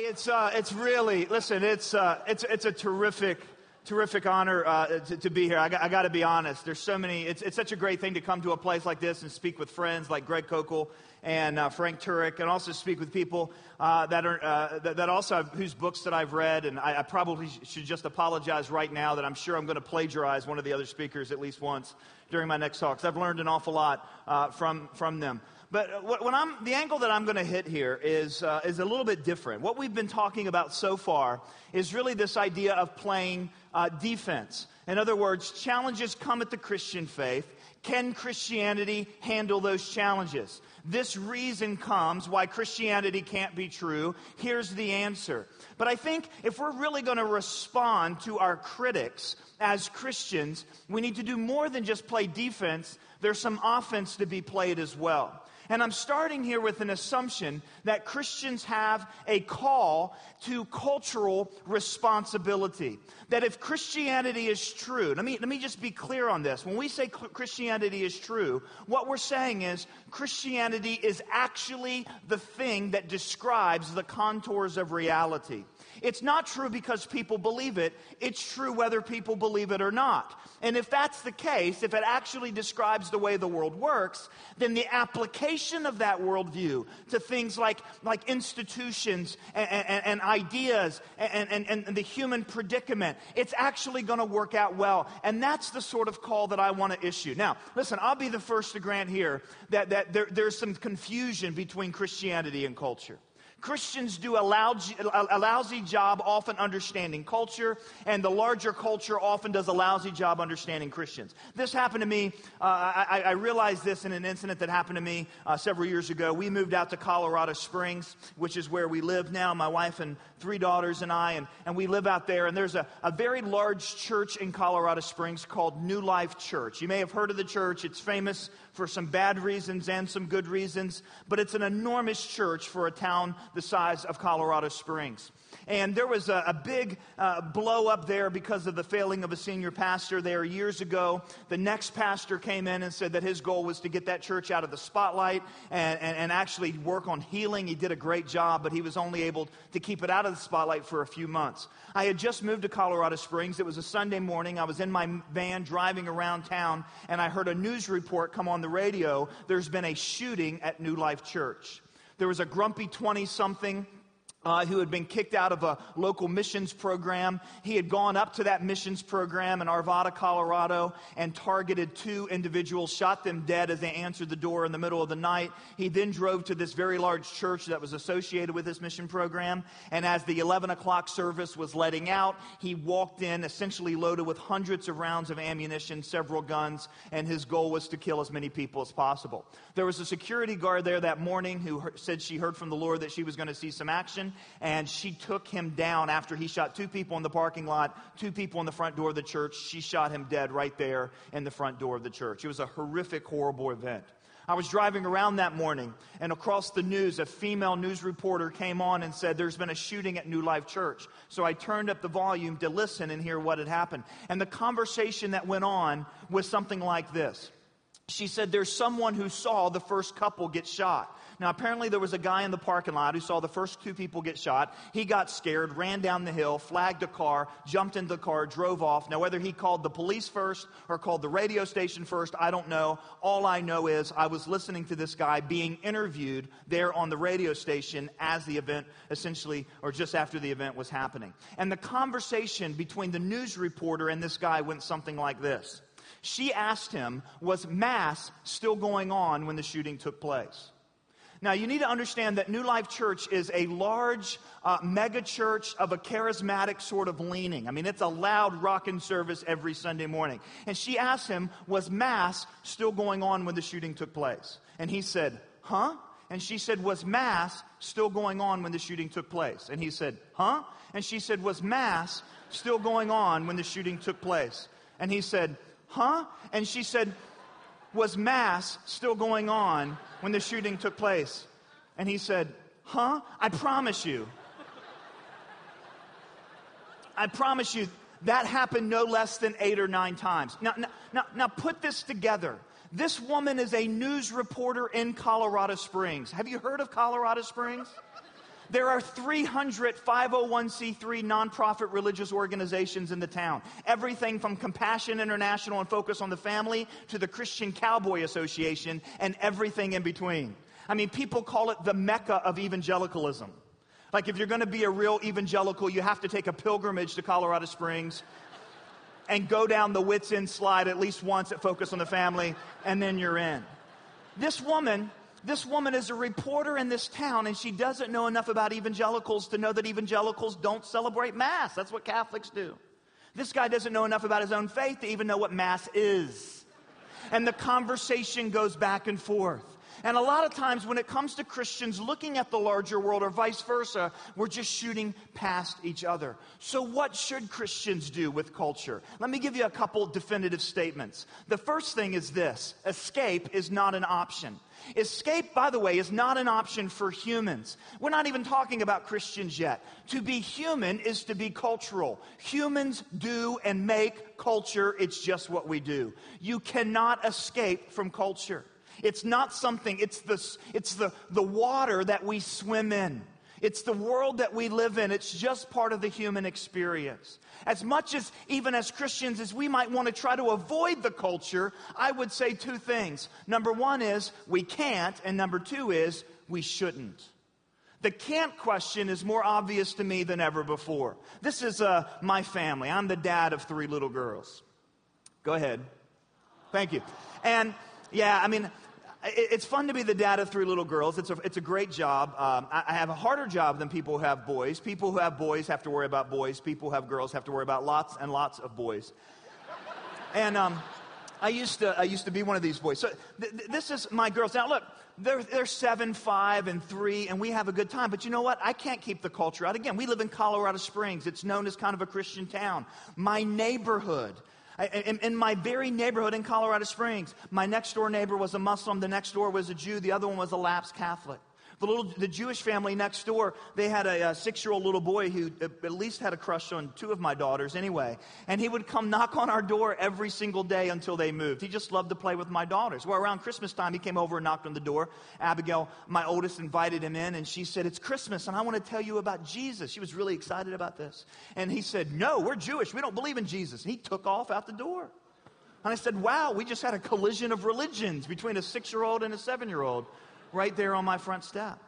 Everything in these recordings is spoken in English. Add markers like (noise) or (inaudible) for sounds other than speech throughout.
Hey, it's, uh, it's really, listen, it's, uh, it's, it's a terrific, terrific honor uh, to, to, be here. I got, I got, to be honest. There's so many, it's, it's such a great thing to come to a place like this and speak with friends like Greg Koukl and uh, Frank Turek, and also speak with people uh, that are uh, that, that, also have, whose books that I've read. And I, I, probably should just apologize right now that I'm sure I'm going to plagiarize one of the other speakers at least once during my next talk. Because I've learned an awful lot uh, from from them. But what I'm, the angle that I'm going to hit here is, uh, is a little bit different. What we've been talking about so far is really this idea of playing uh, defense. In other words, challenges come at the Christian faith. Can Christianity handle those challenges? This reason comes why Christianity can't be true. Here's the answer. But I think if we're really going to respond to our critics as Christians, we need to do more than just play defense. There's some offense to be played as well. And I'm starting here with an assumption that Christians have a call to cultural responsibility. That if Christianity is true, let me, let me just be clear on this. When we say Christianity is true, what we're saying is Christianity is actually the thing that describes the contours of reality. It's not true because people believe it. It's true whether people believe it or not. And if that's the case, if it actually describes the way the world works, then the application of that worldview to things like, like institutions and, and, and ideas and, and, and the human predicament, it's actually going to work out well. And that's the sort of call that I want to issue. Now, listen, I'll be the first to grant here that, that there, there's some confusion between Christianity and culture. Christians do a lousy, a lousy job often understanding culture, and the larger culture often does a lousy job understanding Christians. This happened to me. Uh, I, I, realized this in an incident that happened to me uh, several years ago. We moved out to Colorado Springs, which is where we live now, my wife and three daughters and I, and, and we live out there. And there's a, a very large church in Colorado Springs called New Life Church. You may have heard of the church. It's famous for some bad reasons and some good reasons, but it's an enormous church for a town the size of Colorado Springs. And there was a, a big uh, blow up there because of the failing of a senior pastor there years ago. The next pastor came in and said that his goal was to get that church out of the spotlight and, and, and actually work on healing. He did a great job, but he was only able to keep it out of the spotlight for a few months. I had just moved to Colorado Springs. It was a Sunday morning. I was in my van driving around town, and I heard a news report come on the radio. There's been a shooting at New Life Church. There was a grumpy 20 something uh, who had been kicked out of a local missions program. He had gone up to that missions program in Arvada, Colorado, and targeted two individuals, shot them dead as they answered the door in the middle of the night. He then drove to this very large church that was associated with this mission program. And as the 11 o'clock service was letting out, he walked in essentially loaded with hundreds of rounds of ammunition, several guns, and his goal was to kill as many people as possible. There was a security guard there that morning who said she heard from the Lord that she was going to see some action and she took him down after he shot two people in the parking lot, two people in the front door of the church. She shot him dead right there in the front door of the church. It was a horrific, horrible event. I was driving around that morning, and across the news, a female news reporter came on and said, There's been a shooting at New Life Church. So I turned up the volume to listen and hear what had happened. And the conversation that went on was something like this. She said, There's someone who saw the first couple get shot. Now, apparently, there was a guy in the parking lot who saw the first two people get shot. He got scared, ran down the hill, flagged a car, jumped into the car, drove off. Now, whether he called the police first or called the radio station first, I don't know. All I know is I was listening to this guy being interviewed there on the radio station as the event essentially, or just after the event was happening. And the conversation between the news reporter and this guy went something like this. She asked him, Was Mass still going on when the shooting took place? Now, you need to understand that New Life Church is a large uh, mega church of a charismatic sort of leaning. I mean, it's a loud rocking service every Sunday morning. And she asked him, Was Mass still going on when the shooting took place? And he said, Huh? And she said, Was Mass still going on when the shooting took place? And he said, Huh? And she said, Was Mass still going on when the shooting took place? And he said, Huh? And she said, Was Mass still going on when the shooting took place? And he said, Huh? I promise you. I promise you, that happened no less than eight or nine times. Now, now, now, put this together. This woman is a news reporter in Colorado Springs. Have you heard of Colorado Springs? There are 300 501c3 nonprofit religious organizations in the town. Everything from Compassion International and Focus on the Family to the Christian Cowboy Association and everything in between. I mean, people call it the mecca of evangelicalism. Like, if you're going to be a real evangelical, you have to take a pilgrimage to Colorado Springs and go down the Whit's End slide at least once at Focus on the Family, and then you're in. This woman this woman is a reporter in this town and she doesn't know enough about evangelicals to know that evangelicals don't celebrate Mass. That's what Catholics do. This guy doesn't know enough about his own faith to even know what Mass is. And the conversation goes back and forth. And a lot of times when it comes to Christians looking at the larger world or vice versa, we're just shooting past each other. So, what should Christians do with culture? Let me give you a couple definitive statements. The first thing is this escape is not an option. Escape, by the way, is not an option for humans. We're not even talking about Christians yet. To be human is to be cultural. Humans do and make culture, it's just what we do. You cannot escape from culture. It's not something, it's the, it's the, the water that we swim in. It's the world that we live in. It's just part of the human experience. As much as, even as Christians, as we might want to try to avoid the culture, I would say two things. Number one is we can't, and number two is we shouldn't. The can't question is more obvious to me than ever before. This is uh, my family. I'm the dad of three little girls. Go ahead. Thank you. And yeah, I mean, it's fun to be the dad of three little girls. It's a, it's a great job. Um, I, I, have a harder job than people who have boys. People who have boys have to worry about boys. People who have girls have to worry about lots and lots of boys. And um, I, used to, I used to be one of these boys. So th- th- this is my girls. Now, look, they're, they're seven, five, and three, and we have a good time. But you know what? I can't keep the culture out. Again, we live in Colorado Springs. It's known as kind of a Christian town. My neighborhood in, in, my very neighborhood in Colorado Springs, my next door neighbor was a Muslim, the next door was a Jew, the other one was a lapsed Catholic. The, little, the Jewish family next door, they had a, a six year old little boy who uh, at least had a crush on two of my daughters anyway. And he would come knock on our door every single day until they moved. He just loved to play with my daughters. Well, around Christmas time, he came over and knocked on the door. Abigail, my oldest, invited him in and she said, It's Christmas and I want to tell you about Jesus. She was really excited about this. And he said, No, we're Jewish. We don't believe in Jesus. And he took off out the door. And I said, Wow, we just had a collision of religions between a six year old and a seven year old right there on my front step.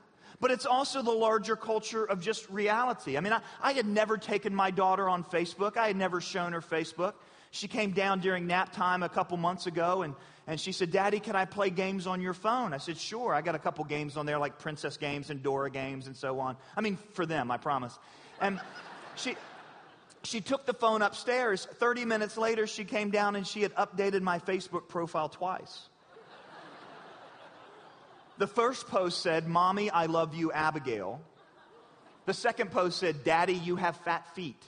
But it's also the larger culture of just reality. I mean, I, I had never taken my daughter on Facebook, I had never shown her Facebook. She came down during nap time a couple months ago and, and she said, Daddy, can I play games on your phone? I said, Sure. I got a couple games on there, like princess games and Dora games and so on. I mean, for them, I promise. And she, she took the phone upstairs. 30 minutes later, she came down and she had updated my Facebook profile twice. The first post said, Mommy, I love you, Abigail. The second post said, Daddy, you have fat feet.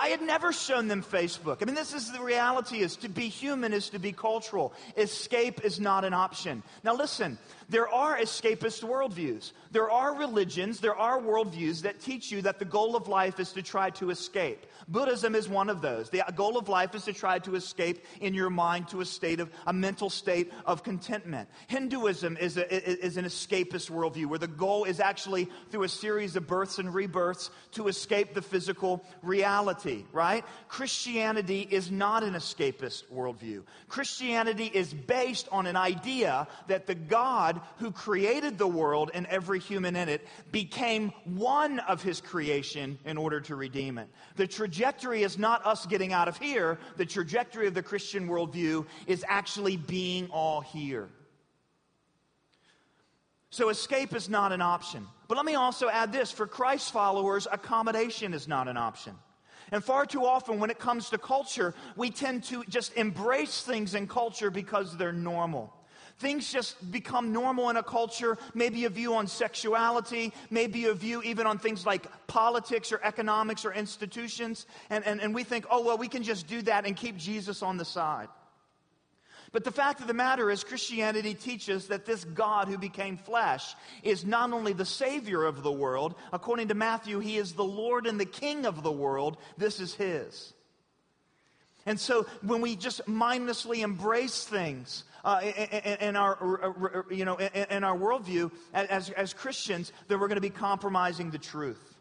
I had never shown them Facebook. I mean, this is the reality is to be human is to be cultural. Escape is not an option. Now listen, there are escapist worldviews. There are religions, there are worldviews that teach you that the goal of life is to try to escape. Buddhism is one of those. The goal of life is to try to escape in your mind to a state of, a mental state of contentment. Hinduism is, a, is an escapist worldview where the goal is actually through a series of births and rebirths to escape the physical reality, right? Christianity is not an escapist worldview. Christianity is based on an idea that the God who created the world and every human in it, became one of his creation in order to redeem it. The trajectory is not us getting out of here, the trajectory of the Christian worldview is actually being all here. So, escape is not an option. But let me also add this for Christ followers, accommodation is not an option. And far too often, when it comes to culture, we tend to just embrace things in culture because they're normal. Things just become normal in a culture, maybe a view on sexuality, maybe a view even on things like politics or economics or institutions. And, and, and we think, oh, well, we can just do that and keep Jesus on the side. But the fact of the matter is, Christianity teaches that this God who became flesh is not only the Savior of the world, according to Matthew, He is the Lord and the King of the world. This is His. And so when we just mindlessly embrace things uh, in, in, our, you know, in, our worldview as, as Christians then we're going to be compromising the truth.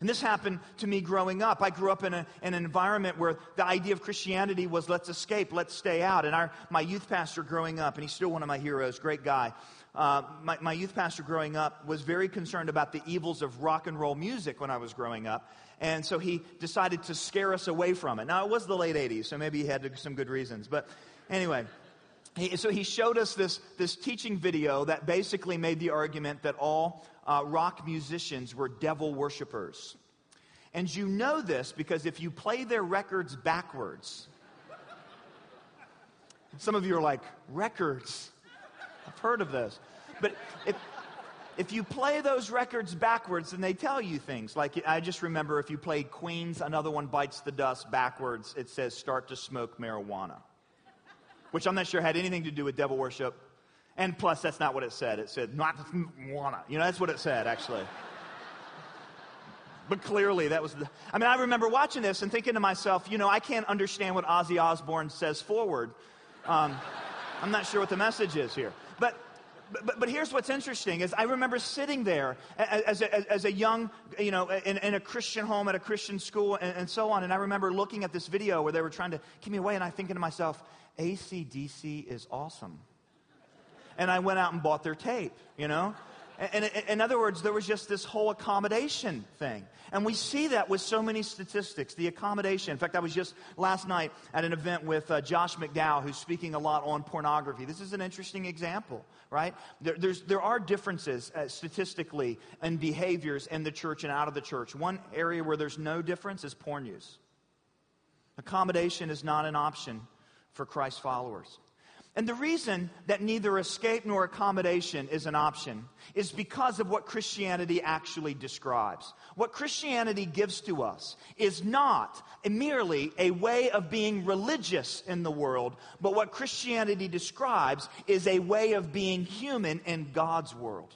And this happened to me growing up. I grew up in, a, in, an environment where the idea of Christianity was let's escape, let's stay out. And our, my youth pastor growing up, and he's still one of my heroes, great guy, uh, my, my youth pastor growing up was very concerned about the evils of rock and roll music when I was growing up. And so he decided to scare us away from it. Now, it was the late 80s, so maybe he had some good reasons. But anyway, he, so he showed us this, this teaching video that basically made the argument that all uh, rock musicians were devil worshippers. And you know this because if you play their records backwards, some of you are like, records? I've heard of this. But if, if you play those records backwards, then they tell you things. Like, I just remember if you played Queen's Another One Bites the Dust backwards, it says, start to smoke marijuana. Which I'm not sure had anything to do with devil worship. And plus, that's not what it said. It said, not wanna. You know, that's what it said, actually. but clearly, that was the. I mean, I remember watching this and thinking to myself, you know, I can't understand what Ozzy Osbourne says forward. Um, I'm not sure what the message is here. But but, but, here's what's interesting is I remember sitting there as a, as a young, you know, in, in, a Christian home at a Christian school and, and, so on. And I remember looking at this video where they were trying to keep me away and I thinking to myself, ACDC is awesome. And I went out and bought their tape, you know? And in other words, there was just this whole accommodation thing. And we see that with so many statistics, the accommodation. In fact, I was just last night at an event with uh, Josh McDowell, who's speaking a lot on pornography. This is an interesting example, right? There, there are differences uh, statistically in behaviors in the church and out of the church. One area where there's no difference is porn use. Accommodation is not an option for Christ followers. And the reason that neither escape nor accommodation is an option is because of what Christianity actually describes. What Christianity gives to us is not merely a way of being religious in the world, but what Christianity describes is a way of being human in God's world.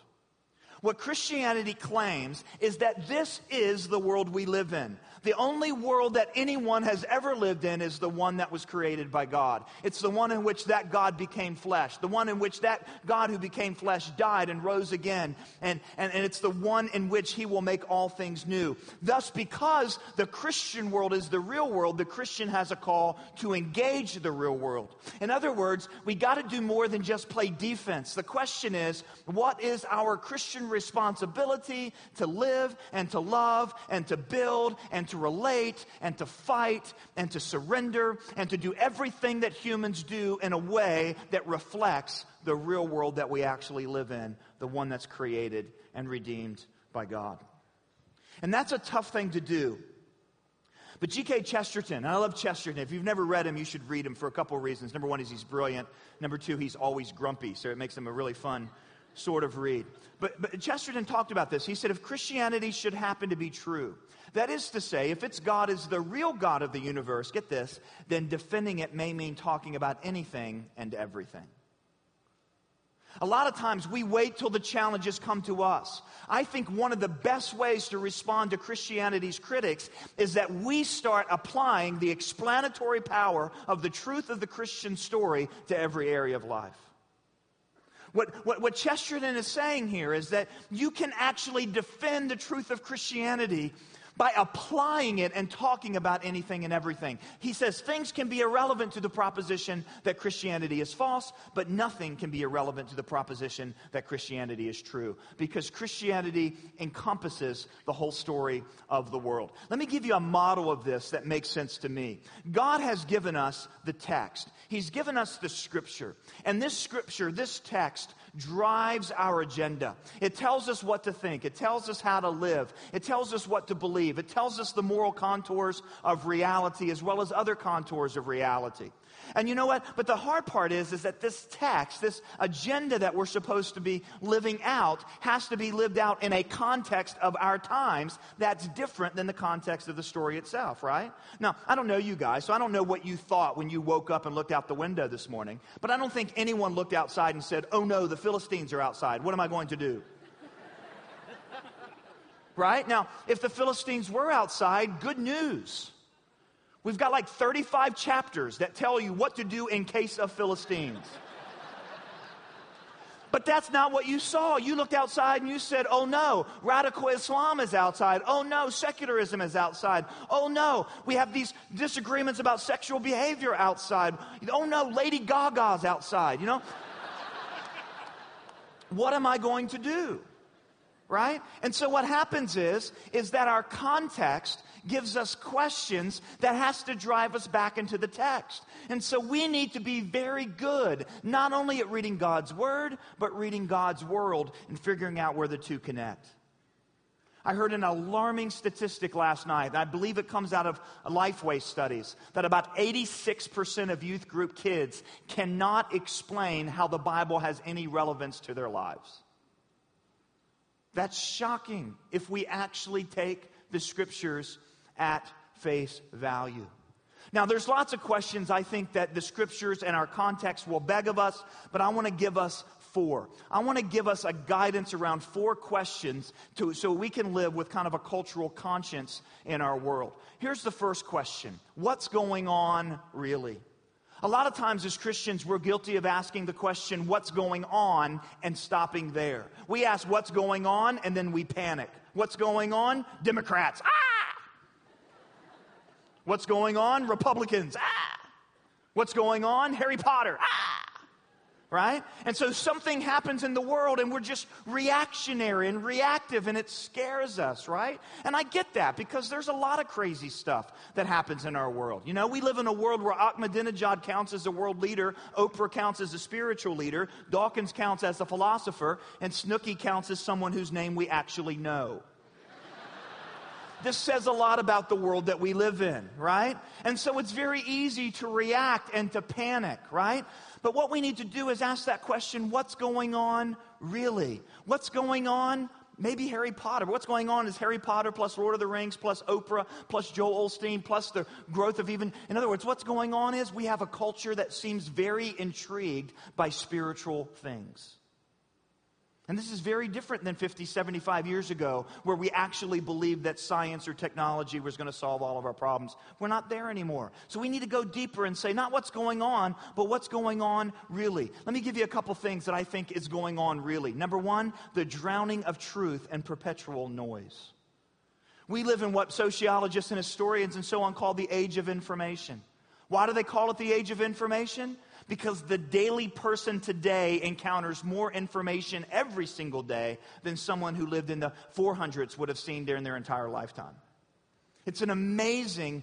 What Christianity claims is that this is the world we live in. The only world that anyone has ever lived in is the one that was created by God. It's the one in which that God became flesh, the one in which that God who became flesh died and rose again. And, and, and it's the one in which he will make all things new. Thus, because the Christian world is the real world, the Christian has a call to engage the real world. In other words, we got to do more than just play defense. The question is, what is our Christian responsibility to live and to love and to build and to relate and to fight and to surrender and to do everything that humans do in a way that reflects the real world that we actually live in, the one that's created and redeemed by God. And that's a tough thing to do. But G.K. Chesterton, I love Chesterton. If you've never read him, you should read him for a couple of reasons. Number one is he's brilliant. Number two, he's always grumpy, so it makes him a really fun sort of read. But, but Chesterton talked about this. He said if Christianity should happen to be true, that is to say, if its God is the real God of the universe, get this, then defending it may mean talking about anything and everything. A lot of times we wait till the challenges come to us. I think one of the best ways to respond to Christianity's critics is that we start applying the explanatory power of the truth of the Christian story to every area of life. What, what, what Chesterton is saying here is that you can actually defend the truth of Christianity by applying it and talking about anything and everything. He says things can be irrelevant to the proposition that Christianity is false, but nothing can be irrelevant to the proposition that Christianity is true because Christianity encompasses the whole story of the world. Let me give you a model of this that makes sense to me. God has given us the text. He's given us the scripture. And this scripture, this text drives our agenda. It tells us what to think. It tells us how to live. It tells us what to believe. It tells us the moral contours of reality as well as other contours of reality. And you know what? But the hard part is, is that this text, this agenda that we're supposed to be living out, has to be lived out in a context of our times that's different than the context of the story itself, right? Now, I don't know you guys, so I don't know what you thought when you woke up and looked out the window this morning, but I don't think anyone looked outside and said, oh no, the Philistines are outside. What am I going to do? (laughs) right? Now, if the Philistines were outside, good news. We've got like 35 chapters that tell you what to do in case of Philistines. But that's not what you saw. You looked outside and you said, oh no, radical Islam is outside. Oh no, secularism is outside. Oh no, we have these disagreements about sexual behavior outside. Oh no, Lady Gaga's outside, you know? (laughs) what am I going to do? Right? And so what happens is, is that our context gives us questions that has to drive us back into the text. And so we need to be very good, not only at reading God's word, but reading God's world and figuring out where the two connect. I heard an alarming statistic last night. I believe it comes out of Lifeway studies that about 86% of youth group kids cannot explain how the Bible has any relevance to their lives. That's shocking if we actually take the scriptures at face value. Now, there's lots of questions I think that the scriptures and our context will beg of us, but I want to give us four. I want to give us a guidance around four questions to, so we can live with kind of a cultural conscience in our world. Here's the first question What's going on really? A lot of times as Christians, we're guilty of asking the question, What's going on? and stopping there. We ask, What's going on? and then we panic. What's going on? Democrats. Ah! What's going on? Republicans. Ah! What's going on? Harry Potter. Ah! Right? And so something happens in the world and we're just reactionary and reactive and it scares us, right? And I get that because there's a lot of crazy stuff that happens in our world. You know, we live in a world where Ahmadinejad counts as a world leader, Oprah counts as a spiritual leader, Dawkins counts as a philosopher, and Snooki counts as someone whose name we actually know. This says a lot about the world that we live in, right? And so it's very easy to react and to panic, right? But what we need to do is ask that question what's going on really? What's going on? Maybe Harry Potter. What's going on is Harry Potter plus Lord of the Rings plus Oprah plus Joel Osteen plus the growth of even. In other words, what's going on is we have a culture that seems very intrigued by spiritual things. And this is very different than 50, 75 years ago, where we actually believed that science or technology was going to solve all of our problems. We're not there anymore. So we need to go deeper and say, not what's going on, but what's going on really. Let me give you a couple things that I think is going on really. Number one, the drowning of truth and perpetual noise. We live in what sociologists and historians and so on call the age of information. Why do they call it the age of information? Because the daily person today encounters more information every single day than someone who lived in the 400s would have seen during their entire lifetime. It's an amazing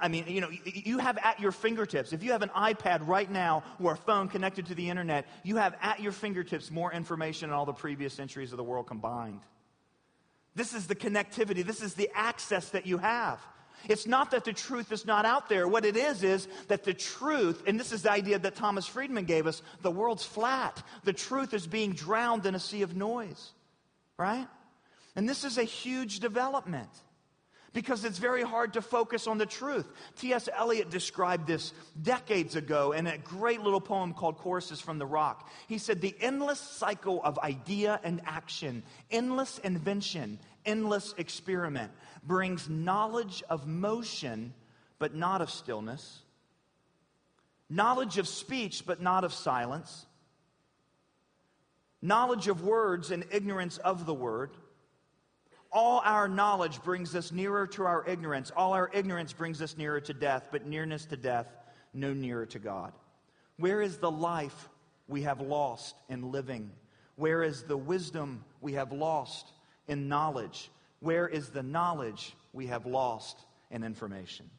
I mean, you know, you have at your fingertips, if you have an iPad right now or a phone connected to the internet, you have at your fingertips more information than all the previous centuries of the world combined. This is the connectivity, this is the access that you have. It's not that the truth is not out there. What it is, is that the truth, and this is the idea that Thomas Friedman gave us the world's flat. The truth is being drowned in a sea of noise, right? And this is a huge development because it's very hard to focus on the truth. T.S. Eliot described this decades ago in a great little poem called Choruses from the Rock. He said, The endless cycle of idea and action, endless invention, endless experiment brings knowledge of motion, but not of stillness, knowledge of speech, but not of silence, knowledge of words and ignorance of the word. All our knowledge brings us nearer to our ignorance. All our ignorance brings us nearer to death, but nearness to death, no nearer to God. Where is the life we have lost in living? Where is the wisdom we have lost in knowledge? Where is the knowledge we have lost in information?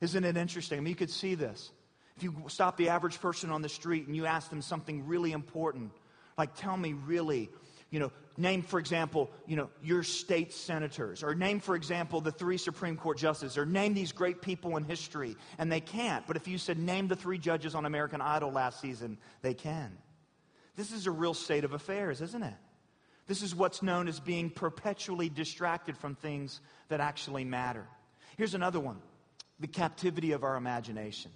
Isn't it interesting? I mean, you could see this. If you stop the average person on the street and you ask them something really important, like, tell me really, you know, name, for example, you know, your state senators, or name, for example, the three Supreme Court justices, or name these great people in history, and they can't. But if you said, name the three judges on American Idol last season, they can. This is a real state of affairs, isn't it? This is what's known as being perpetually distracted from things that actually matter. Here's another one the captivity of our imagination.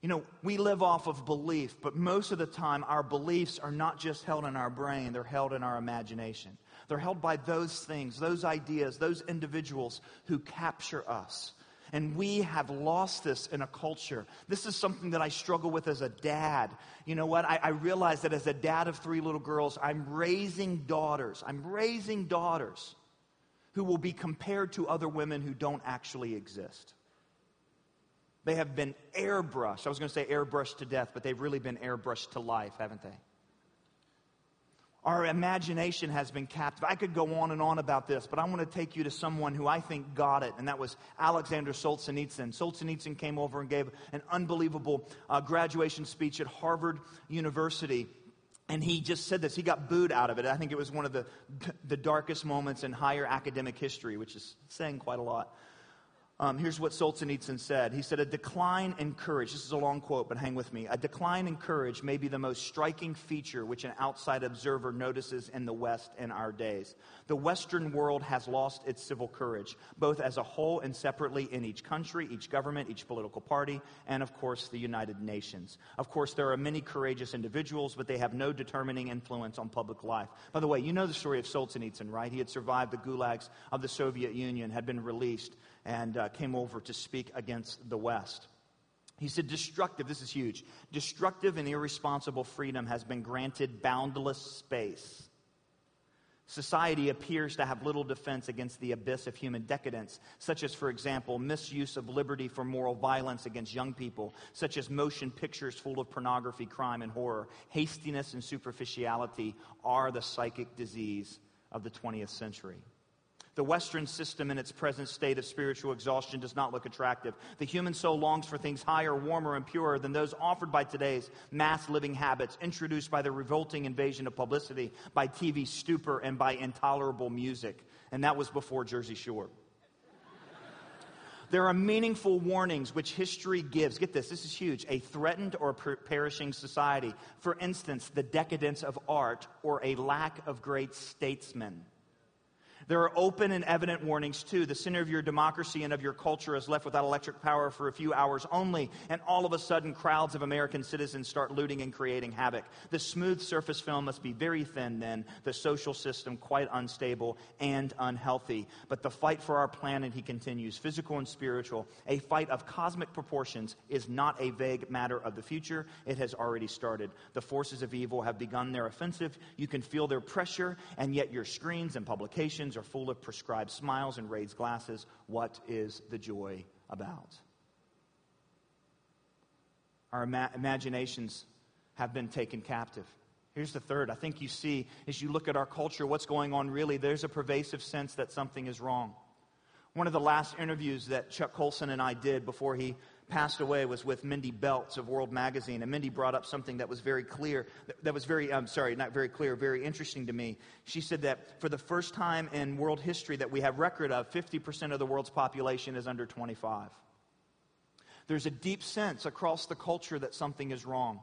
You know, we live off of belief, but most of the time our beliefs are not just held in our brain, they're held in our imagination. They're held by those things, those ideas, those individuals who capture us. And we have lost this in a culture. This is something that I struggle with as a dad. You know what? I, I realize that as a dad of three little girls, I'm raising daughters. I'm raising daughters who will be compared to other women who don't actually exist. They have been airbrushed. I was going to say airbrushed to death, but they've really been airbrushed to life, haven't they? Our imagination has been captive. I could go on and on about this, but I want to take you to someone who I think got it, and that was Alexander Solzhenitsyn. Solzhenitsyn came over and gave an unbelievable uh, graduation speech at Harvard University. And he just said this. He got booed out of it. I think it was one of the, the darkest moments in higher academic history, which is saying quite a lot. Um, here's what Solzhenitsyn said. He said, A decline in courage, this is a long quote, but hang with me. A decline in courage may be the most striking feature which an outside observer notices in the West in our days. The Western world has lost its civil courage, both as a whole and separately in each country, each government, each political party, and of course, the United Nations. Of course, there are many courageous individuals, but they have no determining influence on public life. By the way, you know the story of Solzhenitsyn, right? He had survived the gulags of the Soviet Union, had been released and uh, came over to speak against the West. He said, destructive, this is huge, destructive and irresponsible freedom has been granted boundless space. Society appears to have little defense against the abyss of human decadence, such as, for example, misuse of liberty for moral violence against young people, such as motion pictures full of pornography, crime, and horror. Hastiness and superficiality are the psychic disease of the 20th century. The Western system, in its present state of spiritual exhaustion, does not look attractive. The human soul longs for things higher, warmer, and purer than those offered by today's mass living habits, introduced by the revolting invasion of publicity, by TV stupor, and by intolerable music. And that was before Jersey Shore. There are meaningful warnings which history gives. Get this, this is huge. A threatened or per- perishing society. For instance, the decadence of art or a lack of great statesmen. There are open and evident warnings, too. The center of your democracy and of your culture is left without electric power for a few hours only, and all of a sudden, crowds of American citizens start looting and creating havoc. The smooth surface film must be very thin, then, the social system quite unstable and unhealthy. But the fight for our planet, he continues, physical and spiritual, a fight of cosmic proportions, is not a vague matter of the future. It has already started. The forces of evil have begun their offensive. You can feel their pressure, and yet your screens and publications are full of prescribed smiles and raised glasses. What is the joy about? Our ima- imaginations have been taken captive. Here's the third. I think you see, as you look at our culture, what's going on really, there's a pervasive sense that something is wrong. One of the last interviews that Chuck Colson and I did before he passed away was with Mindy Belz of World Magazine. And Mindy brought up something that was very clear, that was very, I'm sorry, not very clear, very interesting to me. She said that for the first time in world history that we have record of, 50% of the world's population is under 25. There's a deep sense across the culture that something is wrong.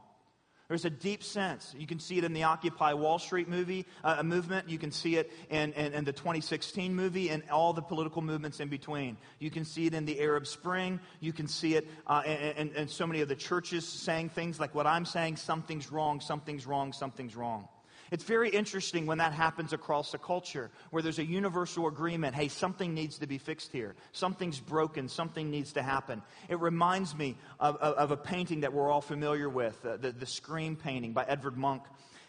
There's a deep sense. You can see it in the Occupy Wall Street movie, uh, movement. You can see it in, in, in, the 2016 movie and all the political movements in between. You can see it in the Arab Spring. You can see it uh, in, in so many of the churches saying things like what I'm saying something's wrong, something's wrong, something's wrong. It's very interesting when that happens across a culture where there's a universal agreement hey, something needs to be fixed here. Something's broken. Something needs to happen. It reminds me of, of, of a painting that we're all familiar with uh, the, the Scream painting by Edvard Munch.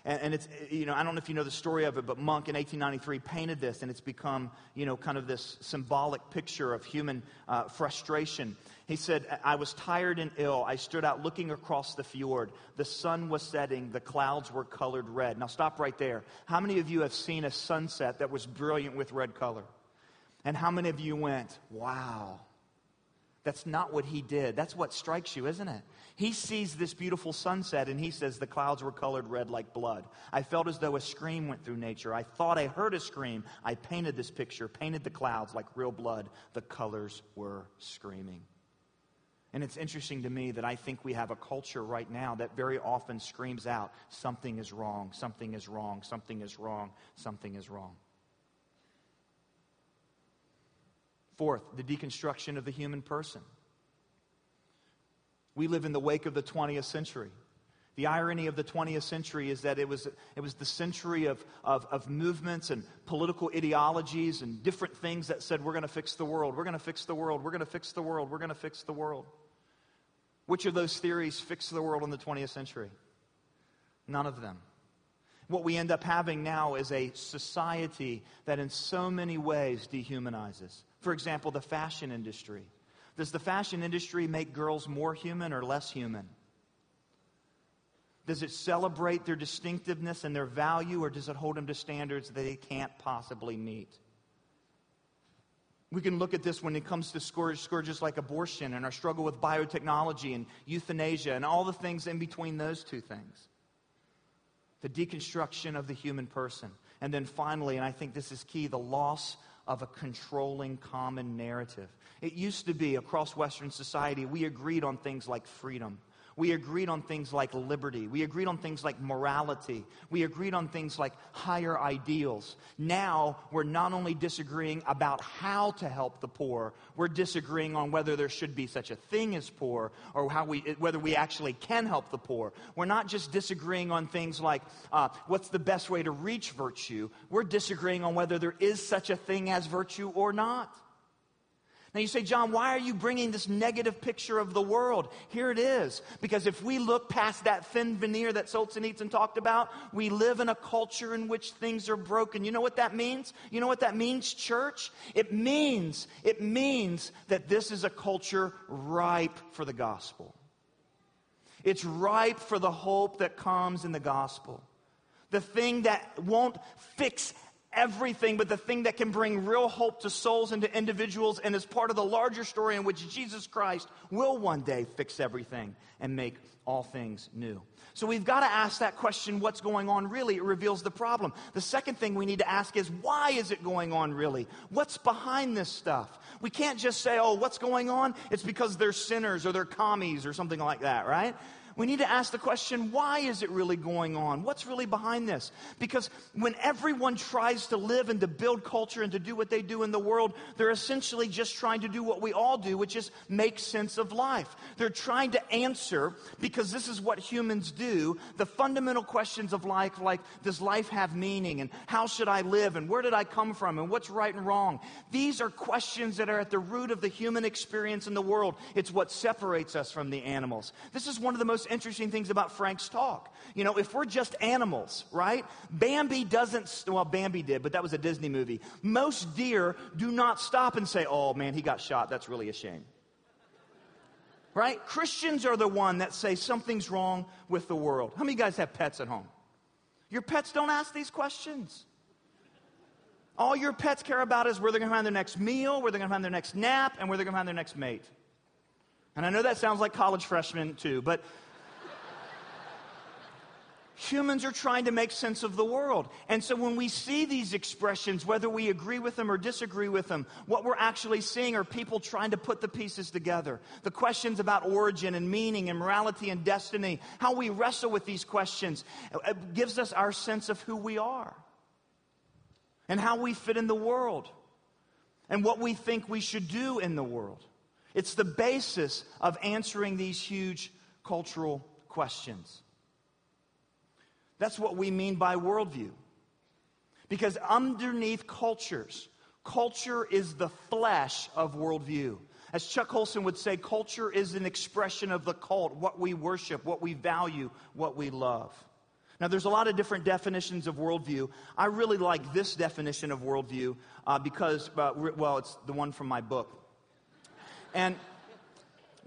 And, and, it's, you know, I don't know if you know the story of it, but Munch in 1893 painted this, and it's become, you know, kind of this symbolic picture of human uh, frustration. He said, I was tired and ill. I stood out looking across the fjord. The sun was setting. The clouds were colored red. Now, stop right there. How many of you have seen a sunset that was brilliant with red color? And how many of you went, wow? That's not what he did. That's what strikes you, isn't it? He sees this beautiful sunset and he says, The clouds were colored red like blood. I felt as though a scream went through nature. I thought I heard a scream. I painted this picture, painted the clouds like real blood. The colors were screaming. And it's interesting to me that I think we have a culture right now that very often screams out, something is wrong, something is wrong, something is wrong, something is wrong. Fourth, the deconstruction of the human person. We live in the wake of the 20th century. The irony of the 20th century is that it was, it was the century of, of, of movements and political ideologies and different things that said, we're going to fix the world, we're going to fix the world, we're going to fix the world, we're going to fix the world. Which of those theories fixed the world in the 20th century? None of them. What we end up having now is a society that in so many ways dehumanizes. For example, the fashion industry. Does the fashion industry make girls more human or less human? Does it celebrate their distinctiveness and their value, or does it hold them to standards that they can't possibly meet? We can look at this when it comes to scourges like abortion and our struggle with biotechnology and euthanasia and all the things in between those two things. The deconstruction of the human person. And then finally, and I think this is key, the loss of a controlling common narrative. It used to be across Western society, we agreed on things like freedom we agreed on things like liberty. We agreed on things like morality. We agreed on things like higher ideals. Now, we're not only disagreeing about how to help the poor, we're disagreeing on whether there should be such a thing as poor or how we, whether we actually can help the poor. We're not just disagreeing on things like uh, what's the best way to reach virtue. We're disagreeing on whether there is such a thing as virtue or not. Now you say, John, why are you bringing this negative picture of the world? Here it is. Because if we look past that thin veneer that Solzhenitsyn talked about, we live in a culture in which things are broken. You know what that means? You know what that means, church? It means, it means that this is a culture ripe for the gospel. It's ripe for the hope that comes in the gospel. The thing that won't fix everything, but the thing that can bring real hope to souls and to individuals, and is part of the larger story in which Jesus Christ will one day fix everything and make all things new. So we've got to ask that question what's going on really? It reveals the problem. The second thing we need to ask is why is it going on really? What's behind this stuff? We can't just say, oh, what's going on? It's because they're sinners or they're commies or something like that, right? We need to ask the question why is it really going on? What's really behind this? Because when everyone tries to live and to build culture and to do what they do in the world, they're essentially just trying to do what we all do, which is make sense of life. They're trying to answer, because this is what humans do, the fundamental questions of life, like does life have meaning? And how should I live? And where did I come from? And what's right and wrong? These are questions that are at the root of the human experience in the world. It's what separates us from the animals. This is one of the most interesting things about Frank's talk. You know, if we're just animals, right? Bambi doesn't, well, Bambi did, but that was a Disney movie. Most deer do not stop and say, oh man, he got shot. That's really a shame. Right? Christians are the one that say something's wrong with the world. How many guys have pets at home? Your pets don't ask these questions. All your pets care about is where they're going to find their next meal, where they're going to find their next nap, and where they're going to find their next mate. And I know that sounds like college freshmen too, but Humans are trying to make sense of the world. And so when we see these expressions, whether we agree with them or disagree with them, what we're actually seeing are people trying to put the pieces together. The questions about origin and meaning and morality and destiny, how we wrestle with these questions, uh, gives us our sense of who we are and how we fit in the world and what we think we should do in the world. It's the basis of answering these huge cultural questions. That's what we mean by worldview. Because underneath cultures, culture is the flesh of worldview. As Chuck Colson would say, culture is an expression of the cult, what we worship, what we value, what we love. Now, there's a lot of different definitions of worldview. I really like this definition of worldview uh, because, uh, well, it's the one from my book. And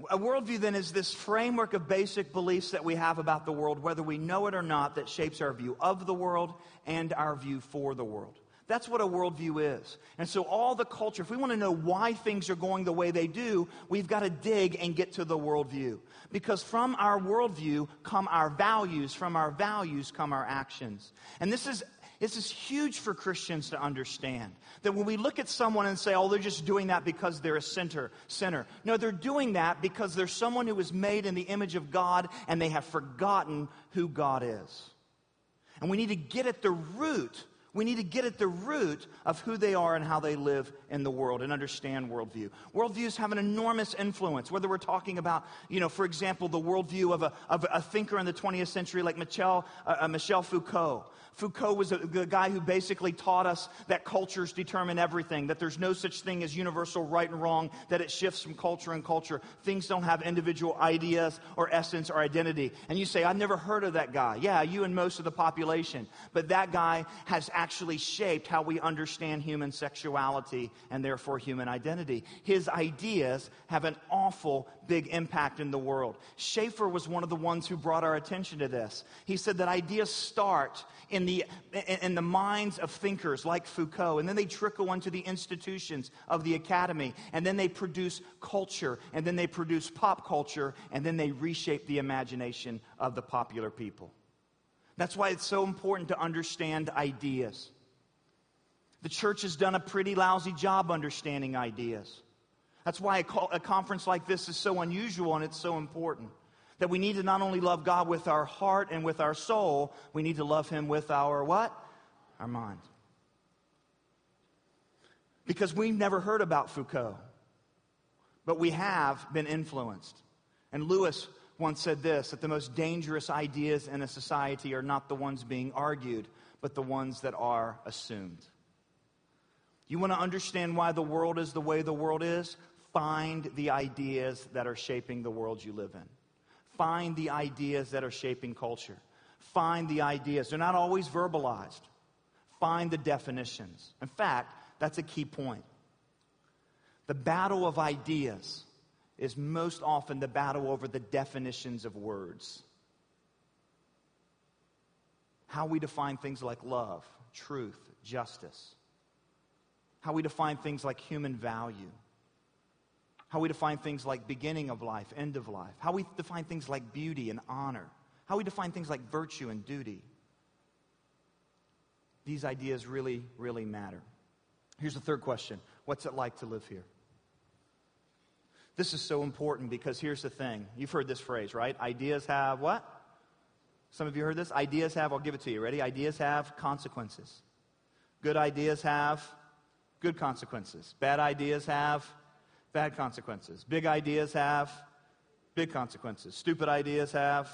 a worldview then is this framework of basic beliefs that we have about the world, whether we know it or not, that shapes our view of the world and our view for the world. That's what a worldview is. And so, all the culture, if we want to know why things are going the way they do, we've got to dig and get to the worldview. Because from our worldview come our values, from our values come our actions. And this is this is huge for Christians to understand. That when we look at someone and say, oh, they're just doing that because they're a sinner, sinner. No, they're doing that because they're someone who was made in the image of God and they have forgotten who God is. And we need to get at the root We need to get at the root of who they are and how they live in the world and understand worldview. Worldviews have an enormous influence, whether we're talking about, you know, for example, the worldview of a, of a thinker in the 20th century like Michel, uh, uh, Michel Foucault. Foucault was a, the guy who basically taught us that cultures determine everything, that there's no such thing as universal right and wrong, that it shifts from culture and culture. Things don't have individual ideas or essence or identity. And you say, I've never heard of that guy. Yeah, you and most of the population. But that guy has actually shaped how we understand human sexuality and therefore human identity. His ideas have an awful big impact in the world. Schaeffer was one of the ones who brought our attention to this. He said that ideas start in the, in the minds of thinkers like Foucault, and then they trickle into the institutions of the academy, and then they produce culture, and then they produce pop culture, and then they reshape the imagination of the popular people. That's why it's so important to understand ideas. The church has done a pretty lousy job understanding ideas. That's why a, a conference like this is so unusual and it's so important. That we need to not only love God with our heart and with our soul, we need to love Him with our what? Our mind. Because we've never heard about Foucault, but we have been influenced. And Lewis once said this that the most dangerous ideas in a society are not the ones being argued, but the ones that are assumed. You want to understand why the world is the way the world is? Find the ideas that are shaping the world you live in. Find the ideas that are shaping culture. Find the ideas. They're not always verbalized. Find the definitions. In fact, that's a key point. The battle of ideas is most often the battle over the definitions of words. How we define things like love, truth, justice. How we define things like human value how we define things like beginning of life, end of life, how we define things like beauty and honor, how we define things like virtue and duty. These ideas really, really matter. Here's the third question What's it like to live here? This is so important because here's the thing. You've heard this phrase, right? Ideas have what? Some of you heard this? Ideas have, I'll give it to you. Ready? Ideas have consequences. Good ideas have good consequences. Bad ideas have bad consequences. Big ideas have big consequences. Stupid ideas have,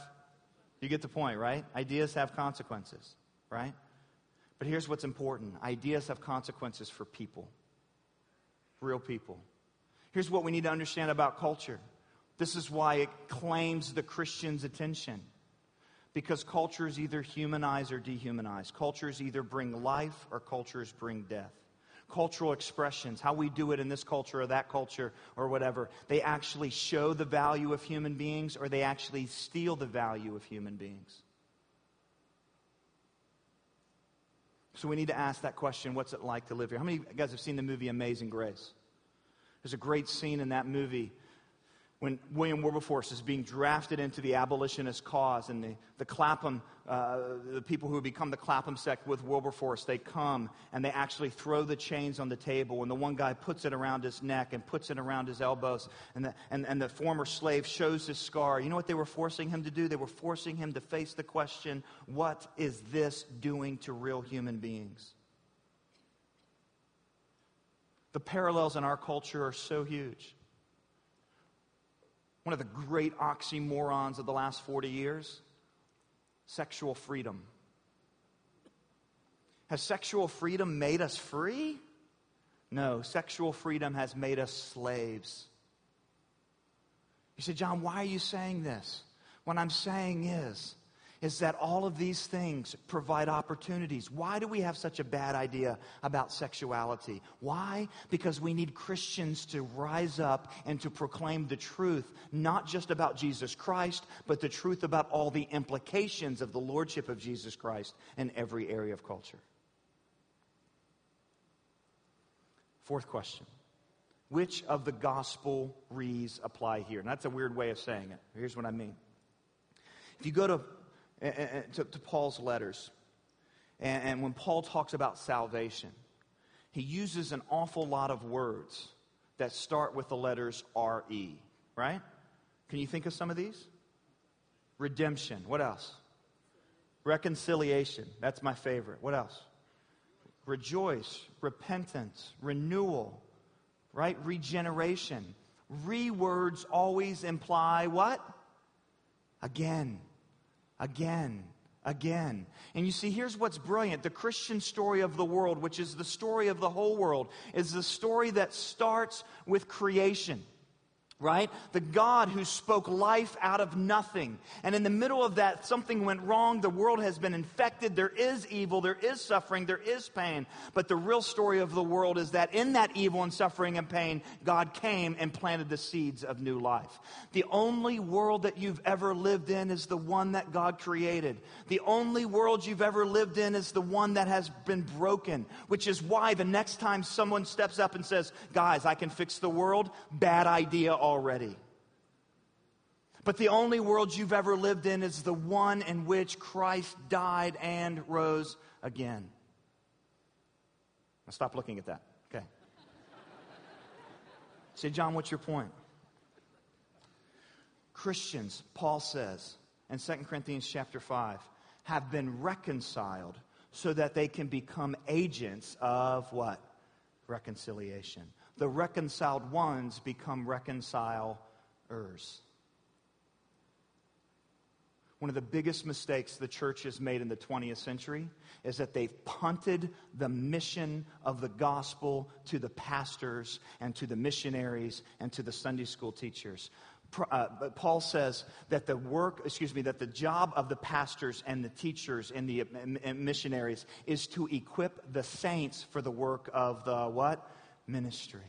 you get the point, right? Ideas have consequences, right? But here's what's important ideas have consequences for people, real people. Here's what we need to understand about culture this is why it claims the Christian's attention. Because cultures either humanize or dehumanize. Cultures either bring life or cultures bring death cultural expressions, how we do it in this culture or that culture or whatever, they actually show the value of human beings or they actually steal the value of human beings. So we need to ask that question what's it like to live here? How many of you guys have seen the movie Amazing Grace? There's a great scene in that movie when William Wilberforce is being drafted into the abolitionist cause, and the, the Clapham, uh, the people who become the Clapham sect with Wilberforce, they come and they actually throw the chains on the table, and the one guy puts it around his neck and puts it around his elbows, and the, and, and the former slave shows his scar. You know what they were forcing him to do? They were forcing him to face the question what is this doing to real human beings? The parallels in our culture are so huge one of the great oxymorons of the last 40 years sexual freedom. Has sexual freedom made us free? No, sexual freedom has made us slaves. You say, John, why are you saying this? What I'm saying is, is that all of these things provide opportunities. Why do we have such a bad idea about sexuality? Why? Because we need Christians to rise up and to proclaim the truth, not just about Jesus Christ, but the truth about all the implications of the lordship of Jesus Christ in every area of culture. Fourth question Which of the gospel rees apply here? And that's a weird way of saying it. Here's what I mean. If you go to to, to Paul's letters. And, and when Paul talks about salvation, he uses an awful lot of words that start with the letters R-E, right? Can you think of some of these? Redemption. What else? Reconciliation. That's my favorite. What else? rejoice, repentance, renewal, right? Regeneration. Re words always imply what? Again, again, again. And you see, here's what's brilliant the Christian story of the world, which is the story of the whole world, is the story that starts with creation right? The God who spoke life out of nothing. And in the middle of that, something went wrong. The world has been infected. There is evil. There is suffering. There is pain. But the real story of the world is that in that evil and suffering and pain, God came and planted the seeds of new life. The only world that you've ever lived in is the one that God created. The only world you've ever lived in is the one that has been broken, which is why the next time someone steps up and says, Guys, I can fix the world, bad idea already. But the only world you've ever lived in is the one in which Christ died and rose again. Now stop looking at that. Okay. (laughs) Say, John, what's your point? Christians, Paul says in 2 Corinthians chapter 5, have been reconciled so that they can become agents of what? Reconciliation the reconciled ones become reconcilers. One of the biggest mistakes the church has made in the 20th century is that they've punted the mission of the gospel to the pastors and to the missionaries and to the Sunday school teachers. Uh, Paul says that the work, excuse me, that the job of the pastors and the teachers and the missionaries is to equip the saints for the work of the what? Ministry.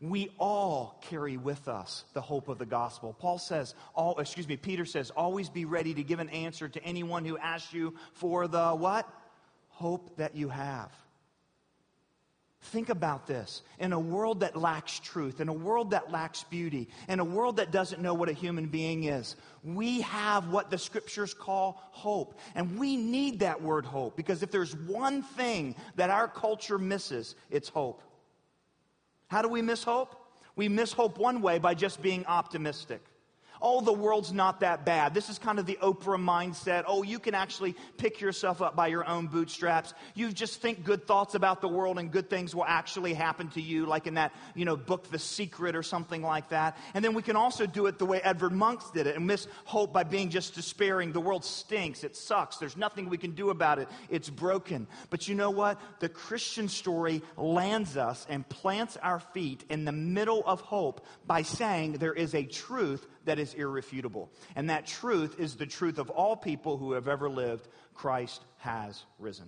We all carry with us the hope of the gospel. Paul says, all, excuse me, Peter says, always be ready to give an answer to anyone who asks you for the what? Hope that you have. Think about this. In a world that lacks truth, in a world that lacks beauty, in a world that doesn't know what a human being is, we have what the scriptures call hope. And we need that word hope because if there's one thing that our culture misses, it's hope. How do we miss hope? We miss hope one way by just being optimistic oh, the world's not that bad. This is kind of the Oprah mindset. Oh, you can actually pick yourself up by your own bootstraps. You just think good thoughts about the world and good things will actually happen to you, like in that, you know, book, The Secret or something like that. And then we can also do it the way Edward Munch did it and miss hope by being just despairing. The world stinks. It sucks. There's nothing we can do about it. It's broken. But you know what? The Christian story lands us and plants our feet in the middle of hope by saying there is a truth that is irrefutable. And that truth is the truth of all people who have ever lived Christ has risen.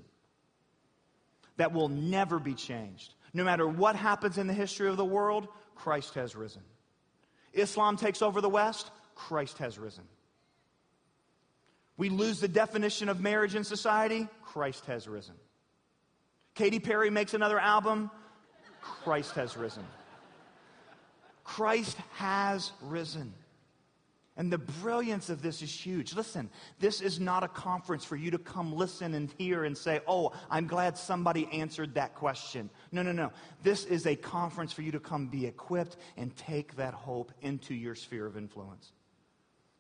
That will never be changed. No matter what happens in the history of the world, Christ has risen. Islam takes over the West, Christ has risen. We lose the definition of marriage in society, Christ has risen. Katy Perry makes another album, Christ has risen. Christ has risen. And the brilliance of this is huge. Listen, this is not a conference for you to come listen and hear and say, oh, I'm glad somebody answered that question. No, no, no. This is a conference for you to come be equipped and take that hope into your sphere of influence.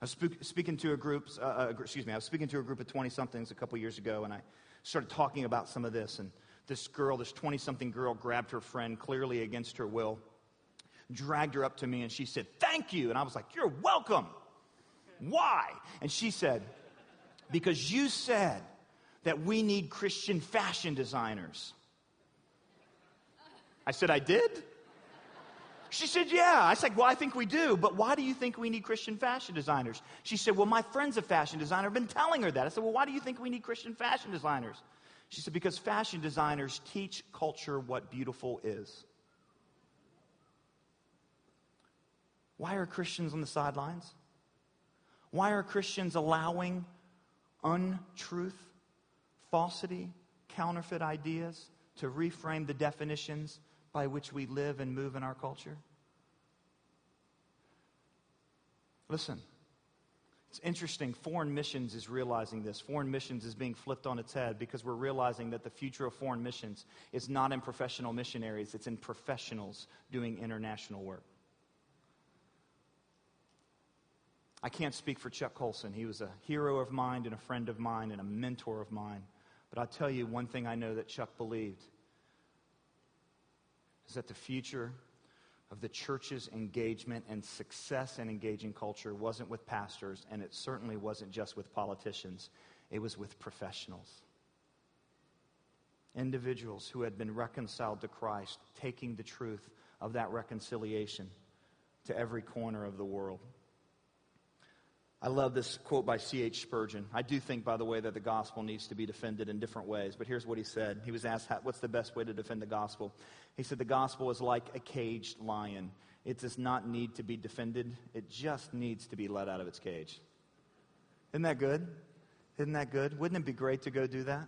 I was speaking to a group, uh, uh, excuse me, I was speaking to a group of 20 somethings a couple years ago, and I started talking about some of this. And this girl, this 20 something girl, grabbed her friend clearly against her will, dragged her up to me, and she said, Thank you. And I was like, You're welcome. Why? And she said, Because you said that we need Christian fashion designers. I said, I did? She said, Yeah. I said, Well, I think we do, but why do you think we need Christian fashion designers? She said, Well, my friend's a fashion designer. I've been telling her that. I said, Well, why do you think we need Christian fashion designers? She said, Because fashion designers teach culture what beautiful is. Why are Christians on the sidelines? Why are Christians allowing untruth, falsity, counterfeit ideas to reframe the definitions by which we live and move in our culture? Listen, it's interesting. Foreign missions is realizing this. Foreign missions is being flipped on its head because we're realizing that the future of foreign missions is not in professional missionaries, it's in professionals doing international work. I can't speak for Chuck Colson. He was a hero of mine and a friend of mine and a mentor of mine. But I'll tell you one thing I know that Chuck believed is that the future of the church's engagement and success in engaging culture wasn't with pastors, and it certainly wasn't just with politicians, it was with professionals. Individuals who had been reconciled to Christ, taking the truth of that reconciliation to every corner of the world. I love this quote by C.H. Spurgeon. I do think, by the way, that the gospel needs to be defended in different ways, but here's what he said. He was asked, What's the best way to defend the gospel? He said, The gospel is like a caged lion. It does not need to be defended, it just needs to be let out of its cage. Isn't that good? Isn't that good? Wouldn't it be great to go do that?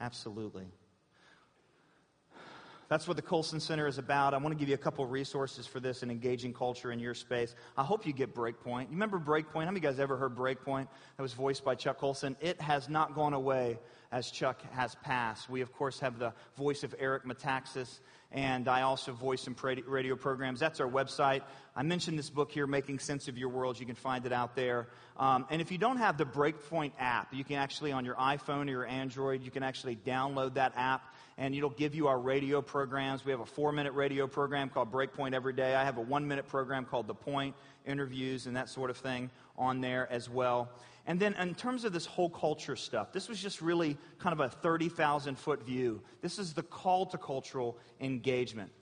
Absolutely. That's what the Colson Center is about. I want to give you a couple resources for this and engaging culture in your space. I hope you get Breakpoint. You remember Breakpoint? How many of you guys ever heard Breakpoint? That was voiced by Chuck Colson. It has not gone away as Chuck has passed. We, of course, have the voice of Eric Metaxas, and I also voice some radio programs. That's our website. I mentioned this book here, Making Sense of Your World. You can find it out there. Um, and if you don't have the Breakpoint app, you can actually, on your iPhone or your Android, you can actually download that app and it'll give you our radio programs. We have a four minute radio program called Breakpoint every day. I have a one minute program called The Point, interviews and that sort of thing on there as well. And then, in terms of this whole culture stuff, this was just really kind of a 30,000 foot view. This is the call to cultural engagement.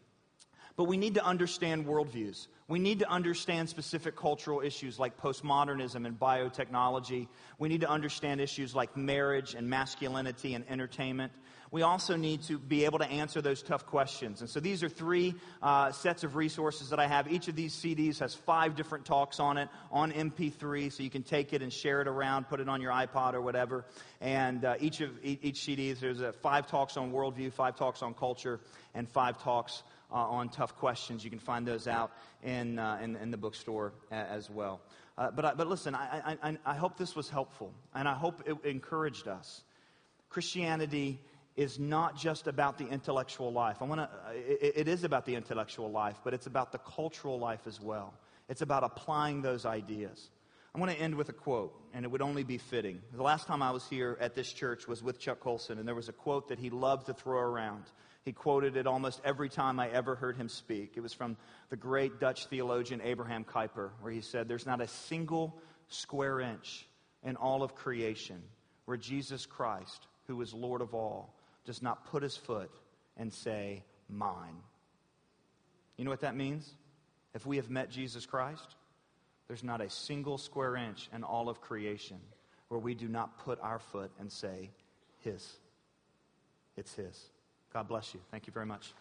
But we need to understand worldviews. We need to understand specific cultural issues like postmodernism and biotechnology. We need to understand issues like marriage and masculinity and entertainment we also need to be able to answer those tough questions. And so these are three uh, sets of resources that I have. Each of these CDs has five different talks on it on MP3, so you can take it and share it around, put it on your iPod or whatever. And uh, each of each CDs, there's a five talks on worldview, five talks on culture, and five talks uh, on tough questions. You can find those out in, uh, in, in, the bookstore as well. Uh, but, I, but listen, I, I, I hope this was helpful, and I hope it encouraged us. Christianity is not just about the intellectual life. I want to, it, is about the intellectual life, but it's about the cultural life as well. It's about applying those ideas. I want to end with a quote, and it would only be fitting. The last time I was here at this church was with Chuck Colson, and there was a quote that he loved to throw around. He quoted it almost every time I ever heard him speak. It was from the great Dutch theologian Abraham Kuyper, where he said, There's not a single square inch in all of creation where Jesus Christ, who is Lord of all, does not put his foot and say, Mine. You know what that means? If we have met Jesus Christ, there's not a single square inch in all of creation where we do not put our foot and say, His. It's His. God bless you. Thank you very much.